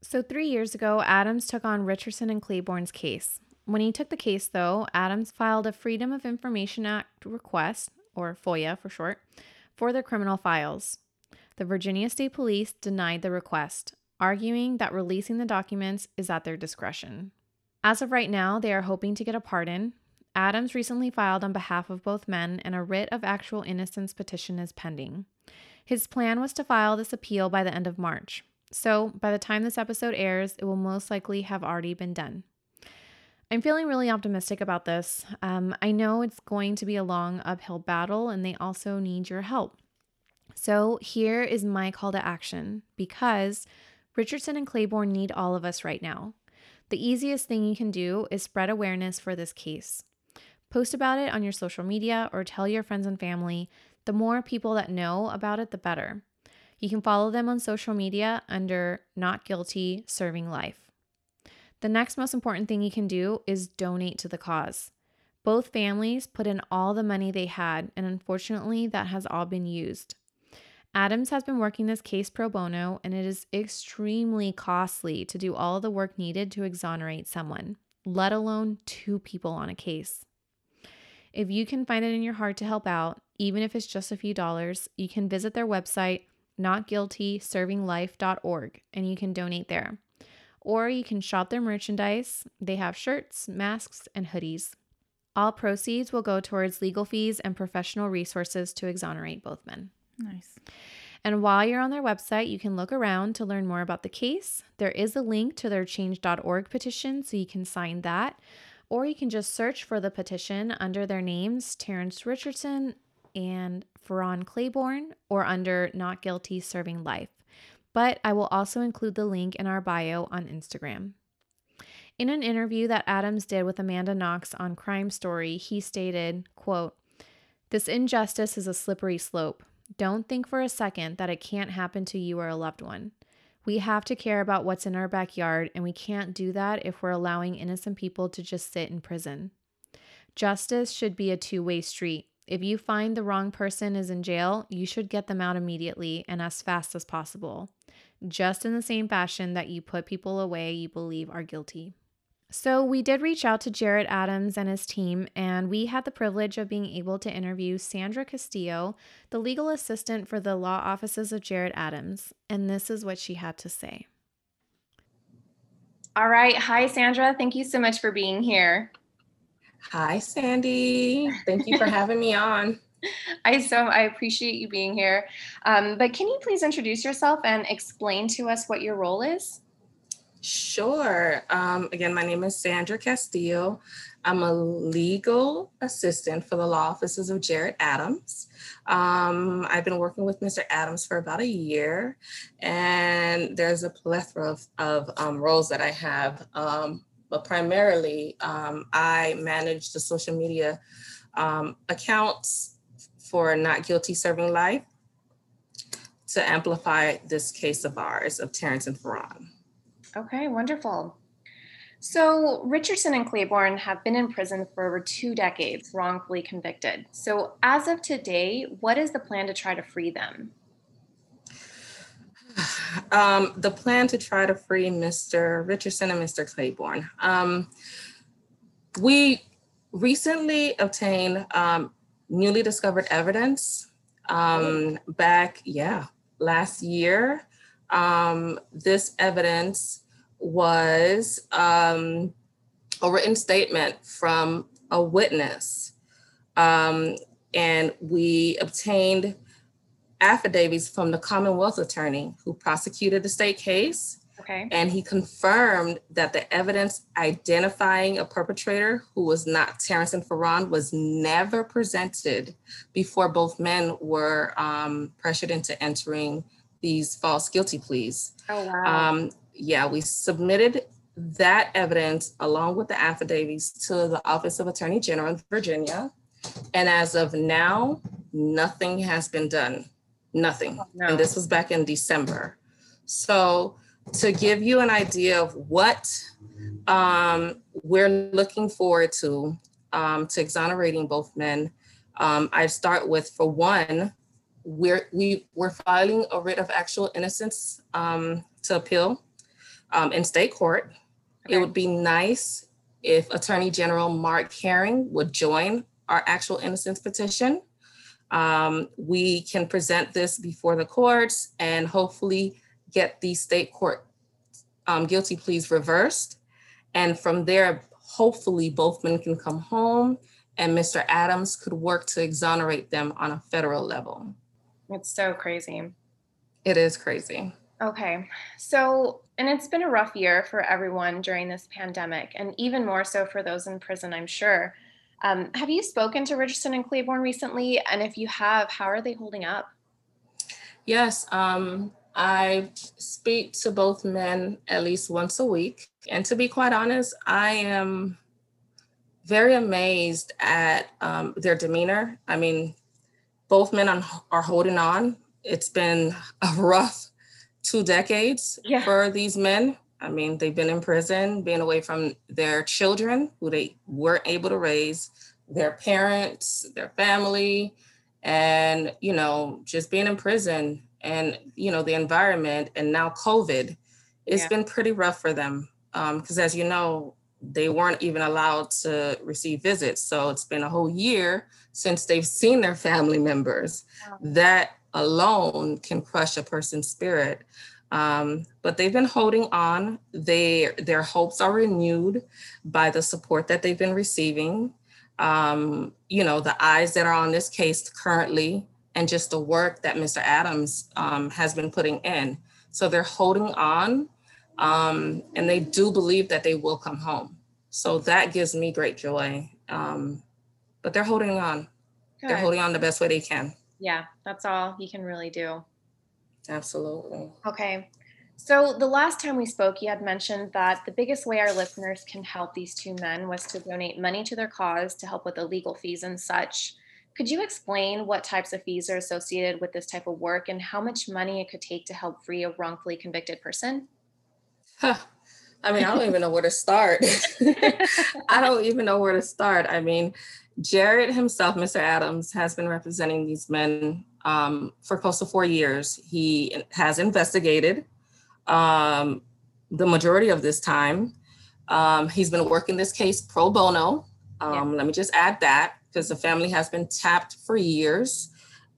So 3 years ago Adams took on Richardson and Claiborne's case. When he took the case though, Adams filed a Freedom of Information Act request or FOIA for short for their criminal files. The Virginia State Police denied the request, arguing that releasing the documents is at their discretion. As of right now, they are hoping to get a pardon. Adams recently filed on behalf of both men, and a writ of actual innocence petition is pending. His plan was to file this appeal by the end of March. So, by the time this episode airs, it will most likely have already been done. I'm feeling really optimistic about this. Um, I know it's going to be a long uphill battle, and they also need your help. So, here is my call to action because Richardson and Claiborne need all of us right now. The easiest thing you can do is spread awareness for this case. Post about it on your social media or tell your friends and family. The more people that know about it, the better. You can follow them on social media under Not Guilty Serving Life. The next most important thing you can do is donate to the cause. Both families put in all the money they had, and unfortunately, that has all been used. Adams has been working this case pro bono, and it is extremely costly to do all the work needed to exonerate someone, let alone two people on a case. If you can find it in your heart to help out, even if it's just a few dollars, you can visit their website, notguiltyservinglife.org, and you can donate there. Or you can shop their merchandise. They have shirts, masks, and hoodies. All proceeds will go towards legal fees and professional resources to exonerate both men. Nice. And while you're on their website, you can look around to learn more about the case. There is a link to their change.org petition, so you can sign that. or you can just search for the petition under their names, Terrence Richardson and Ferron Claiborne, or under Not Guilty Serving Life. But I will also include the link in our bio on Instagram. In an interview that Adams did with Amanda Knox on Crime Story, he stated, quote, This injustice is a slippery slope. Don't think for a second that it can't happen to you or a loved one. We have to care about what's in our backyard, and we can't do that if we're allowing innocent people to just sit in prison. Justice should be a two way street. If you find the wrong person is in jail, you should get them out immediately and as fast as possible, just in the same fashion that you put people away you believe are guilty. So, we did reach out to Jarrett Adams and his team, and we had the privilege of being able to interview Sandra Castillo, the legal assistant for the law offices of Jarrett Adams. And this is what she had to say. All right. Hi, Sandra. Thank you so much for being here. Hi, Sandy. Thank you for having me on. *laughs* *laughs* I so I appreciate you being here. Um, but can you please introduce yourself and explain to us what your role is? Sure. Um, again, my name is Sandra Castillo. I'm a legal assistant for the law offices of Jarrett Adams. Um, I've been working with Mr. Adams for about a year, and there's a plethora of, of um, roles that I have. Um, but primarily, um, I manage the social media um, accounts for Not Guilty Serving Life to amplify this case of ours of Terrence and Ferron. Okay, wonderful. So, Richardson and Claiborne have been in prison for over two decades, wrongfully convicted. So, as of today, what is the plan to try to free them? *sighs* Um, the plan to try to free Mr. Richardson and Mr. Claiborne. Um, we recently obtained um, newly discovered evidence um, back, yeah, last year. Um, this evidence was um, a written statement from a witness. Um, and we obtained affidavits from the Commonwealth attorney who prosecuted the state case. Okay. And he confirmed that the evidence identifying a perpetrator who was not Terrence and Ferron was never presented before both men were um, pressured into entering these false guilty pleas. Oh, wow. Um, yeah, we submitted that evidence along with the affidavits to the Office of Attorney General in Virginia. And as of now, nothing has been done. Nothing. Oh, no. And this was back in December. So, to give you an idea of what um, we're looking forward to, um, to exonerating both men, um, I start with for one, we're we we're filing a writ of actual innocence um, to appeal um, in state court. Okay. It would be nice if Attorney General Mark Herring would join our actual innocence petition. Um, we can present this before the courts and hopefully get the state court um, guilty pleas reversed. And from there, hopefully both men can come home and Mr. Adams could work to exonerate them on a federal level. It's so crazy. It is crazy. Okay. So, and it's been a rough year for everyone during this pandemic, and even more so for those in prison, I'm sure. Um, have you spoken to Richardson and Claiborne recently? And if you have, how are they holding up? Yes. Um, I speak to both men at least once a week. And to be quite honest, I am very amazed at um, their demeanor. I mean, both men are, are holding on. It's been *laughs* a rough two decades yeah. for these men. I mean, they've been in prison, being away from their children who they weren't able to raise, their parents, their family, and, you know, just being in prison and, you know, the environment and now COVID. It's yeah. been pretty rough for them. Because um, as you know, they weren't even allowed to receive visits. So it's been a whole year since they've seen their family members. Wow. That alone can crush a person's spirit. Um, but they've been holding on. They their hopes are renewed by the support that they've been receiving. Um, you know, the eyes that are on this case currently, and just the work that Mr. Adams um, has been putting in. So they're holding on, um, and they do believe that they will come home. So that gives me great joy. Um, but they're holding on. Good. They're holding on the best way they can. Yeah, that's all you can really do. Absolutely. Okay. So, the last time we spoke, you had mentioned that the biggest way our listeners can help these two men was to donate money to their cause to help with the legal fees and such. Could you explain what types of fees are associated with this type of work and how much money it could take to help free a wrongfully convicted person? Huh. I mean, I don't even know where to start. *laughs* I don't even know where to start. I mean, Jarrett himself, Mr. Adams, has been representing these men um, for close to four years. He has investigated um, the majority of this time. Um, he's been working this case pro bono. Yeah. Um, let me just add that because the family has been tapped for years.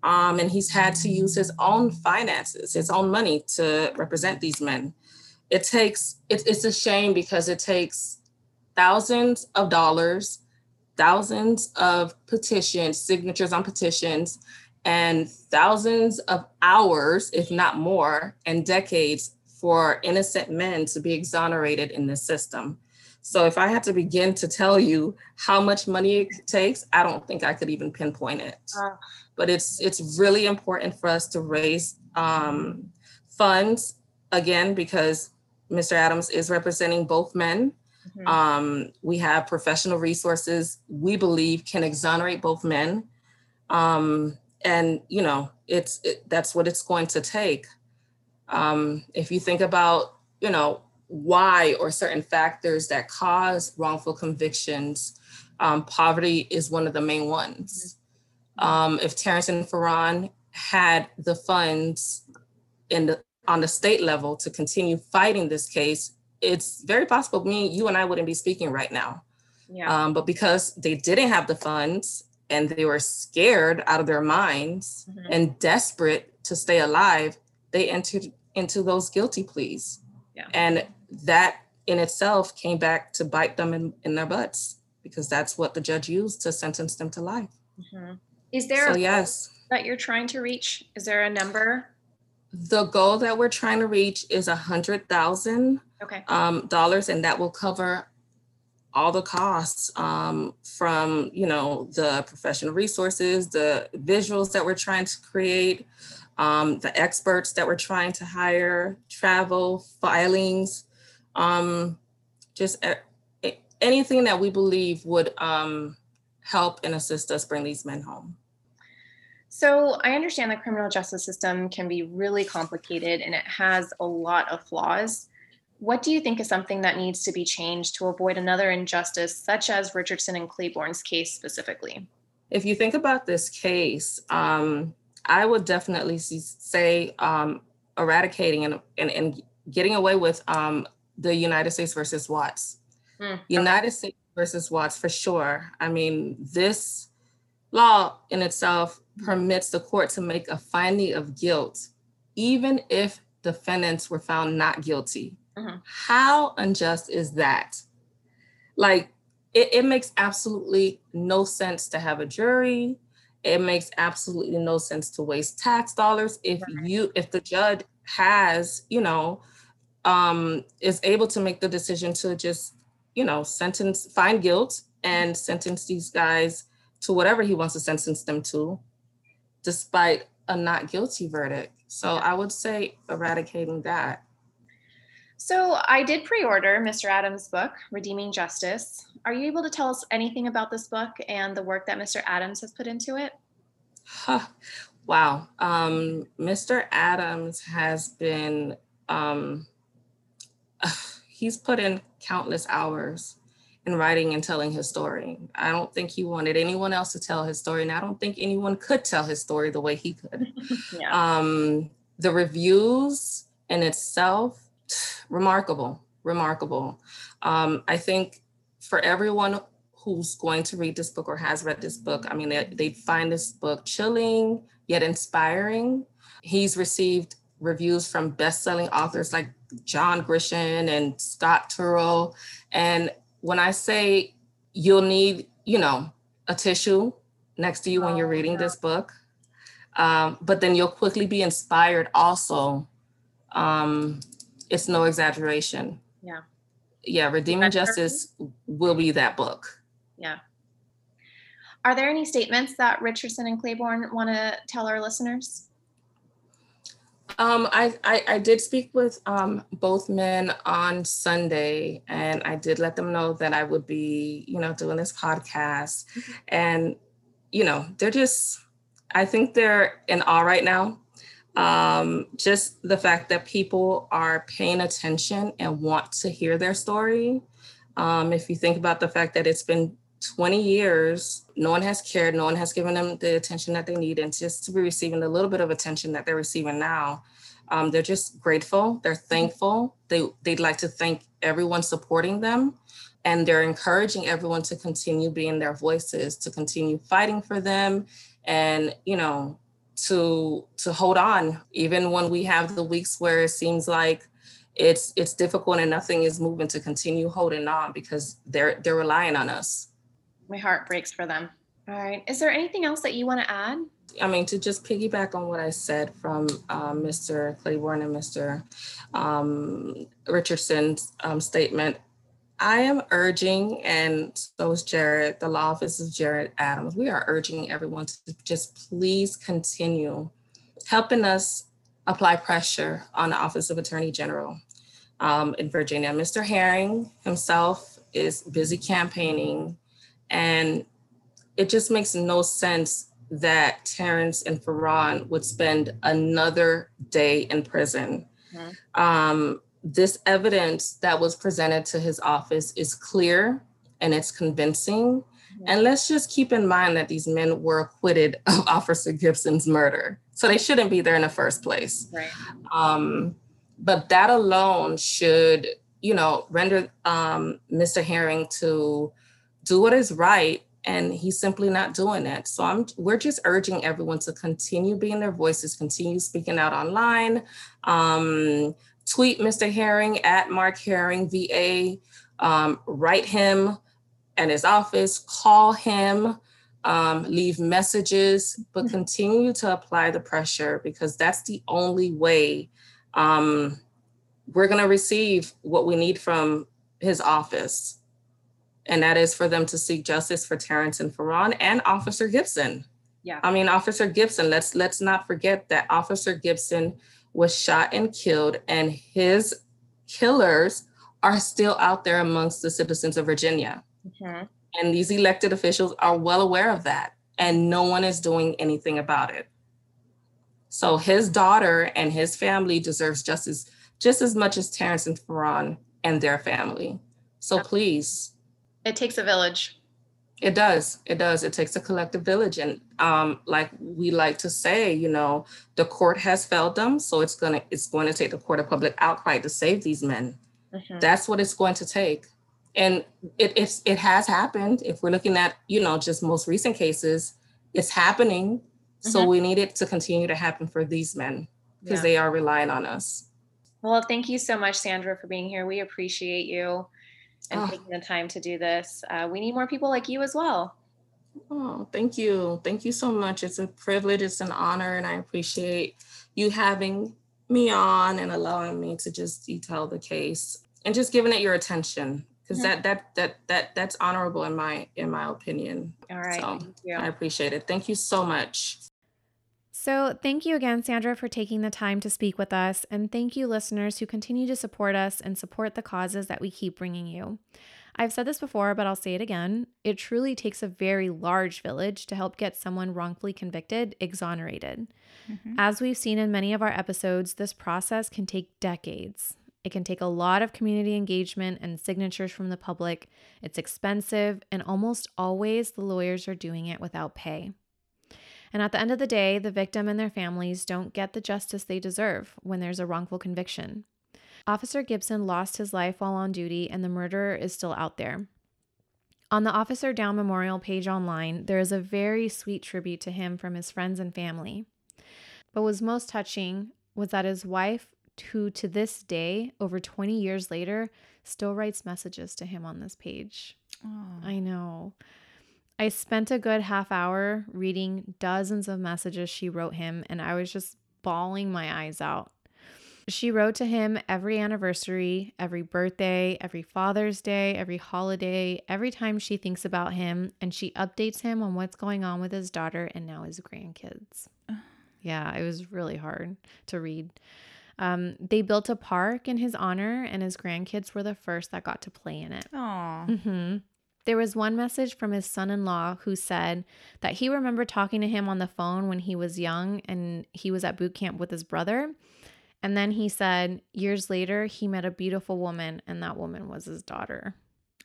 Um, and he's had to use his own finances, his own money to represent these men. It takes, it, it's a shame because it takes thousands of dollars, thousands of petitions, signatures on petitions, and thousands of hours, if not more, and decades for innocent men to be exonerated in this system. So if I had to begin to tell you how much money it takes, I don't think I could even pinpoint it. But it's it's really important for us to raise um, funds again because Mr. Adams is representing both men. Mm-hmm. Um, we have professional resources we believe can exonerate both men, um, and you know it's it, that's what it's going to take. Um, if you think about, you know, why or certain factors that cause wrongful convictions, um, poverty is one of the main ones. Um, if Terrence and Ferron had the funds in the on the state level to continue fighting this case, it's very possible me, you and I wouldn't be speaking right now. Yeah. Um, but because they didn't have the funds and they were scared out of their minds mm-hmm. and desperate to stay alive, they entered into those guilty pleas. Yeah. And that in itself came back to bite them in, in their butts because that's what the judge used to sentence them to life. Mm-hmm. Is there so, yes that you're trying to reach? Is there a number? The goal that we're trying to reach is a hundred thousand okay. um, dollars, and that will cover all the costs um, from you know the professional resources, the visuals that we're trying to create, um, the experts that we're trying to hire, travel, filings, um, just a- anything that we believe would um, help and assist us bring these men home. So, I understand the criminal justice system can be really complicated and it has a lot of flaws. What do you think is something that needs to be changed to avoid another injustice, such as Richardson and Claiborne's case specifically? If you think about this case, um, I would definitely say um, eradicating and, and, and getting away with um, the United States versus Watts. Mm, United States versus Watts for sure. I mean, this law in itself permits the court to make a finding of guilt, even if defendants were found not guilty. Mm-hmm. How unjust is that? Like, it, it makes absolutely no sense to have a jury it makes absolutely no sense to waste tax dollars if right. you if the judge has you know um is able to make the decision to just you know sentence find guilt and sentence these guys to whatever he wants to sentence them to despite a not guilty verdict so i would say eradicating that so I did pre-order Mr. Adams' book, Redeeming Justice. Are you able to tell us anything about this book and the work that Mr. Adams has put into it? Huh. Wow. Um, Mr. Adams has been, um, *sighs* he's put in countless hours in writing and telling his story. I don't think he wanted anyone else to tell his story, and I don't think anyone could tell his story the way he could. *laughs* yeah. um, the reviews in itself *sniffs* remarkable, remarkable. Um, I think for everyone who's going to read this book or has read this book, I mean, they, they find this book chilling yet inspiring. He's received reviews from best-selling authors like John Grisham and Scott Turow. And when I say you'll need, you know, a tissue next to you when you're oh, reading this book, um, but then you'll quickly be inspired also um, it's no exaggeration. Yeah. yeah, Redeeming Justice will be that book. Yeah. Are there any statements that Richardson and Claiborne want to tell our listeners? Um, I, I, I did speak with um, both men on Sunday, and I did let them know that I would be, you know, doing this podcast. Mm-hmm. And, you know, they're just, I think they're in awe right now. Um, just the fact that people are paying attention and want to hear their story. Um, if you think about the fact that it's been 20 years, no one has cared, no one has given them the attention that they need, and just to be receiving a little bit of attention that they're receiving now, um, they're just grateful. They're thankful. They they'd like to thank everyone supporting them, and they're encouraging everyone to continue being their voices, to continue fighting for them, and you know, to to hold on, even when we have the weeks where it seems like it's it's difficult and nothing is moving to continue holding on because they're they're relying on us my heart breaks for them. All right. Is there anything else that you want to add? I mean, to just piggyback on what I said from Mr. Claiborne and Mr. Um, Richardson's um, statement, I am urging, and so is Jarrett, the law office of Jarrett Adams, we are urging everyone to just please continue helping us apply pressure on the Office of Attorney General um, in Virginia. Mr. Herring himself is busy campaigning and it just makes no sense that Terrence and Ferron would spend another day in prison. Mm-hmm. Um, this evidence that was presented to his office is clear and it's convincing. Mm-hmm. And let's just keep in mind that these men were acquitted *laughs* of Officer Gibson's murder. So they shouldn't be there in the first place. Right. Um, but that alone should, you know, render um, Mr. Herring to do what is right and he's simply not doing that. So i'm we're just urging everyone to continue being their voices continue speaking out online. Um, tweet mr herring at mark herring va um, write him at his office call him um, leave messages but mm-hmm. continue to apply the pressure because that's the only way um, we're going to receive what we need from his office and that is for them to seek justice for Terrence and Ferron and Officer Gibson. Yeah. I mean, Officer Gibson, let's let's not forget that Officer Gibson was shot and killed, and his killers are still out there amongst the citizens of Virginia. Mm-hmm. And these elected officials are well aware of that, and no one is doing anything about it. So his daughter and his family deserves justice just as much as Terrence and Ferron and their family. So please it takes a village. It does. It does. It takes a collective village. And um, like we like to say, you know, the court has failed them. So it's gonna it's going to take the court of public outcry to save these men. Mm-hmm. That's what it's going to take. And it it's it has happened. If we're looking at, you know, just most recent cases, it's happening. Mm-hmm. So we need it to continue to happen for these men because yeah. they are relying on us. Well, thank you so much, Sandra, for being here. We appreciate you and oh. taking the time to do this. Uh, we need more people like you as well. Oh, thank you. Thank you so much. It's a privilege, it's an honor, and I appreciate you having me on and allowing me to just detail the case and just giving it your attention because mm-hmm. that that that that that's honorable in my in my opinion. All right. So I appreciate it. Thank you so much. So, thank you again, Sandra, for taking the time to speak with us. And thank you, listeners, who continue to support us and support the causes that we keep bringing you. I've said this before, but I'll say it again. It truly takes a very large village to help get someone wrongfully convicted exonerated. Mm-hmm. As we've seen in many of our episodes, this process can take decades. It can take a lot of community engagement and signatures from the public. It's expensive, and almost always the lawyers are doing it without pay. And at the end of the day, the victim and their families don't get the justice they deserve when there's a wrongful conviction. Officer Gibson lost his life while on duty, and the murderer is still out there. On the Officer Down Memorial page online, there is a very sweet tribute to him from his friends and family. But what was most touching was that his wife, who to this day, over 20 years later, still writes messages to him on this page. Oh. I know. I spent a good half hour reading dozens of messages she wrote him, and I was just bawling my eyes out. She wrote to him every anniversary, every birthday, every Father's Day, every holiday, every time she thinks about him, and she updates him on what's going on with his daughter and now his grandkids. yeah, it was really hard to read. Um, they built a park in his honor, and his grandkids were the first that got to play in it. Aw. hmm There was one message from his son in law who said that he remembered talking to him on the phone when he was young and he was at boot camp with his brother. And then he said, years later, he met a beautiful woman, and that woman was his daughter.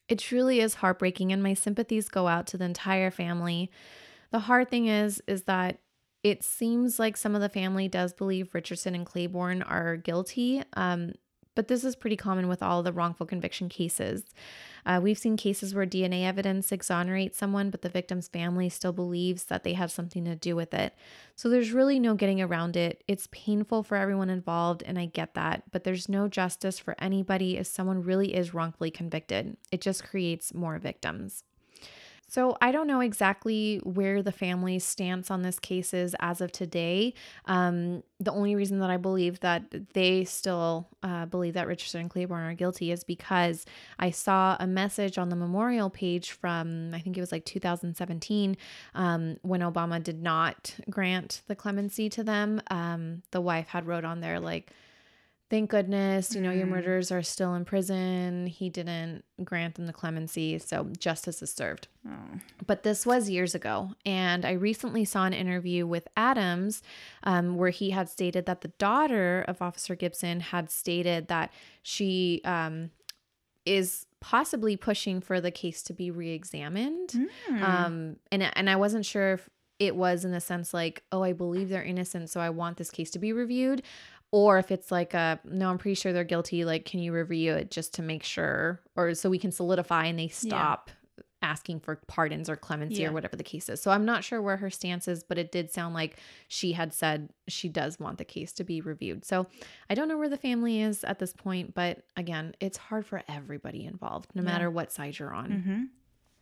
It truly is heartbreaking, and my sympathies go out to the entire family. The hard thing is, is that it seems like some of the family does believe Richardson and Claiborne are guilty. Um, but this is pretty common with all the wrongful conviction cases. Uh, we've seen cases where DNA evidence exonerates someone, but the victim's family still believes that they have something to do with it. So there's really no getting around it. It's painful for everyone involved, and I get that, but there's no justice for anybody if someone really is wrongfully convicted. It just creates more victims. So I don't know exactly where the family's stance on this case is as of today. Um, the only reason that I believe that they still uh, believe that Richardson and Claiborne are guilty is because I saw a message on the memorial page from I think it was like 2017 um, when Obama did not grant the clemency to them. Um, the wife had wrote on there like thank goodness, you know, your Mm. murderers are still in prison. He didn't grant them the clemency, so justice is served. Oh. But this was years ago. And I recently saw an interview with Adams um, where he had stated that the daughter of Officer Gibson had stated that she um, is possibly pushing for the case to be re examined. Hmm. Um, and, and I wasn't sure if it was in the sense like, oh, I believe they're innocent, so I want this case to be reviewed. Or if it's like a no, I'm pretty sure they're guilty. Like, can you review it just to make sure, or so we can solidify and they stop asking for pardons or clemency Yeah. or whatever the case is. So I'm not sure where her stance is, but it did sound like she had said she does want the case to be reviewed. So I don't know where the family is at this point, but again, it's hard for everybody involved, no Yeah. matter what side you're on. Mhm.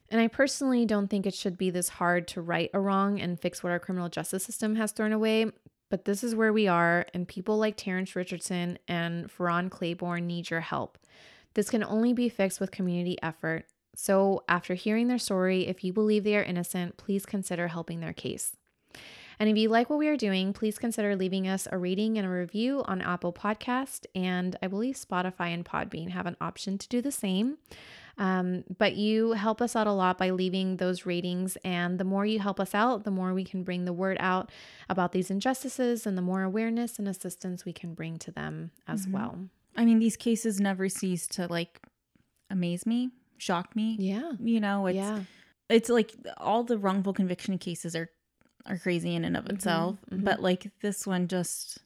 And I personally don't think it should be this hard to right a wrong and fix what our criminal justice system has thrown away. But this is where we are, and people like Terrence Richardson and Ferron Claiborne need your help. This can only be fixed with community effort. So, after hearing their story, if you believe they are innocent, please consider helping their case. And if you like what we are doing, please consider leaving us a rating and a review on Apple Podcast, and I believe Spotify and Podbean have an option to do the same. Um, but you help us out a lot by leaving those ratings, and the more you help us out, the more we can bring the word out about these injustices, and the more awareness and assistance we can bring to them as Mhm. well. I mean, these cases never cease to like amaze me, shock me. Yeah, You know, it's yeah, it's like all the wrongful conviction cases are are crazy in and of Mhm, itself, mhm. but like this one just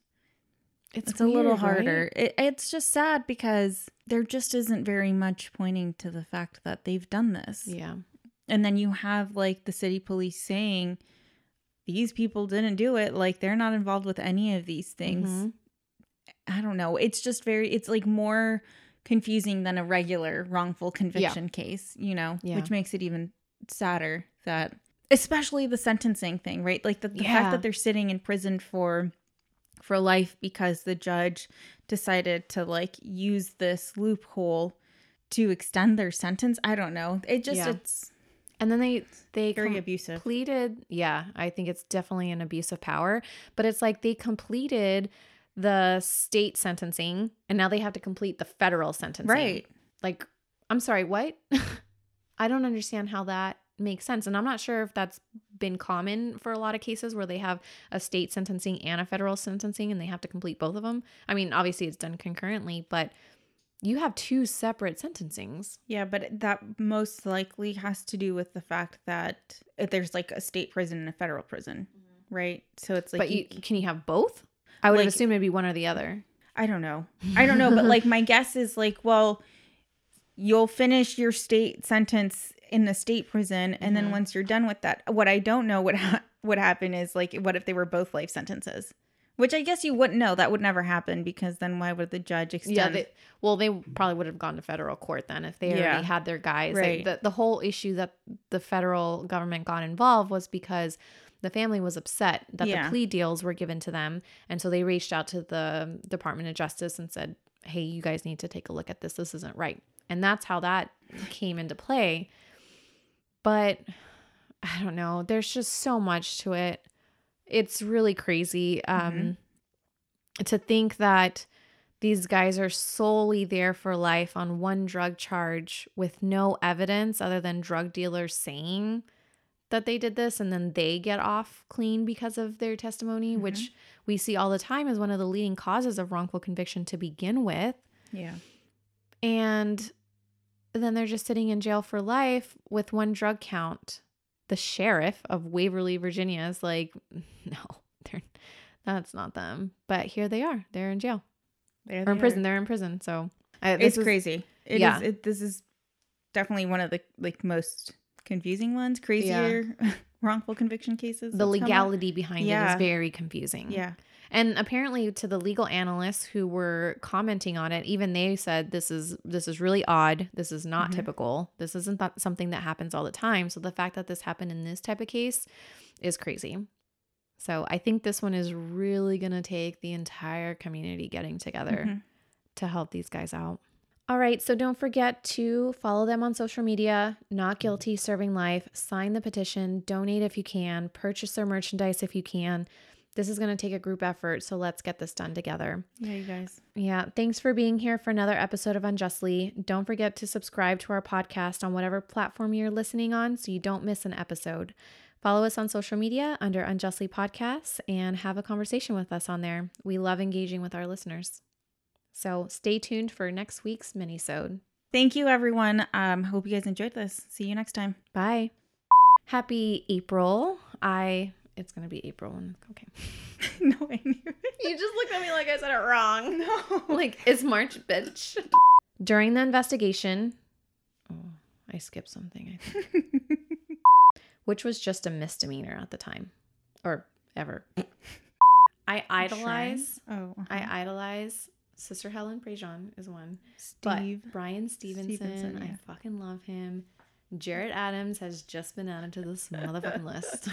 it's, it's, a little weird, right? harder. It, it's just sad because there just isn't very much pointing to the fact that they've done this. Yeah, And then you have like the city police saying these people didn't do it, like they're not involved with any of these things. Mhm. I don't know. It's just very it's like more confusing than a regular wrongful conviction case, you know, Yeah. which makes it even sadder that especially the sentencing thing, right? Like the, the Yeah. fact that they're sitting in prison for for life because the judge decided to like use this loophole to extend their sentence. I don't know. It just Yeah. it's and then they they very abusive. completed yeah i think it's definitely an abuse of power but it's like they completed the state sentencing and now they have to complete the federal sentencing Right. like i'm sorry what *laughs* i don't understand how that makes sense. And i'm not sure if that's been common for a lot of cases where they have a state sentencing and a federal sentencing and they have to complete both of them i mean obviously it's done concurrently but you have two separate sentencings. Yeah, but that most likely has to do with the fact that uh, there's like a state prison and a federal prison, mm-hmm. right? So it's like but you, you- can you have both? I would Like- have assumed it'd be one or the other. I don't know. I don't know, but like my *laughs* guess is like, well, you'll finish your state sentence in the state prison, and Mhm. then once you're done with that, what I don't know what *laughs* ha- what happened is like, what if they were both life sentences? Which I guess you wouldn't know. That would never happen because then why would the judge extend? Yeah, they, well, they probably would have gone to federal court then if they Yeah. already had their guys. Like, Right. the, the whole issue that the federal government got involved was because the family was upset that Yeah. the plea deals were given to them. And so they reached out to the Department of Justice and said, hey, you guys need to take a look at this. This isn't right. And that's how that came into play. But I don't know. There's just so much to it. It's really crazy um, to think that these guys are solely there for life on one drug charge with no evidence other than drug dealers saying that they did this and then they get off clean because of their testimony, which we see all the time as one of the leading causes of wrongful conviction to begin with. Yeah. And then they're just sitting in jail for life with one drug count. The sheriff of Waverly, Virginia is like, *laughs* no, they're, that's not them. But here they are. They're in jail There or they in prison. are. They're in prison. So I, It's is- crazy. It is. yeah. It, this is definitely one of the like most confusing ones, crazier *laughs* wrongful conviction cases. The that's come up. legality behind it Yeah. is very confusing. Yeah. And apparently to the legal analysts who were commenting on it, even they said this is this is really odd. This is not Mhm. typical. This isn't th- something that happens all the time. So the fact that this happened in this type of case is crazy. So I think this one is really going to take the entire community getting together Mhm. to help these guys out. All right, so don't forget to follow them on social media, Not Guilty Serving Life, sign the petition, donate if you can, purchase their merchandise if you can. This is going to take a group effort, so let's get this done together. Yeah, you guys. Yeah, thanks for being here for another episode of Unjustly. Don't forget to subscribe to our podcast on whatever platform you're listening on so you don't miss an episode. Follow us on social media under Unjustly Podcasts and have a conversation with us on there. We love engaging with our listeners. So stay tuned for next week's mini-sode. Thank you, everyone. Um, hope you guys enjoyed this. See you next time. Bye. Happy April. I it's gonna be April when okay. *laughs* *laughs* no, I knew. it. You just looked at me like I said it wrong. *laughs* No. like it's March, bitch. During the investigation, oh, I skipped something, I think, which was just a misdemeanor at the time, or ever. I idolize. Oh, uh-huh. I idolize Sister Helen Prejean is one, but Steve. Brian Stevenson, Stevenson, I fucking love him. Jarrett Adams has just been added to this motherfucking list.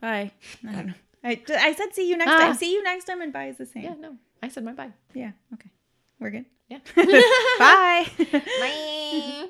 Bye. *laughs* I don't know. I, I said see you next Ah. time. See you next time, and bye is the same. yeah, no, I said my bye. Yeah. Okay. We're good. Yeah. *laughs* *laughs* Bye. Bye.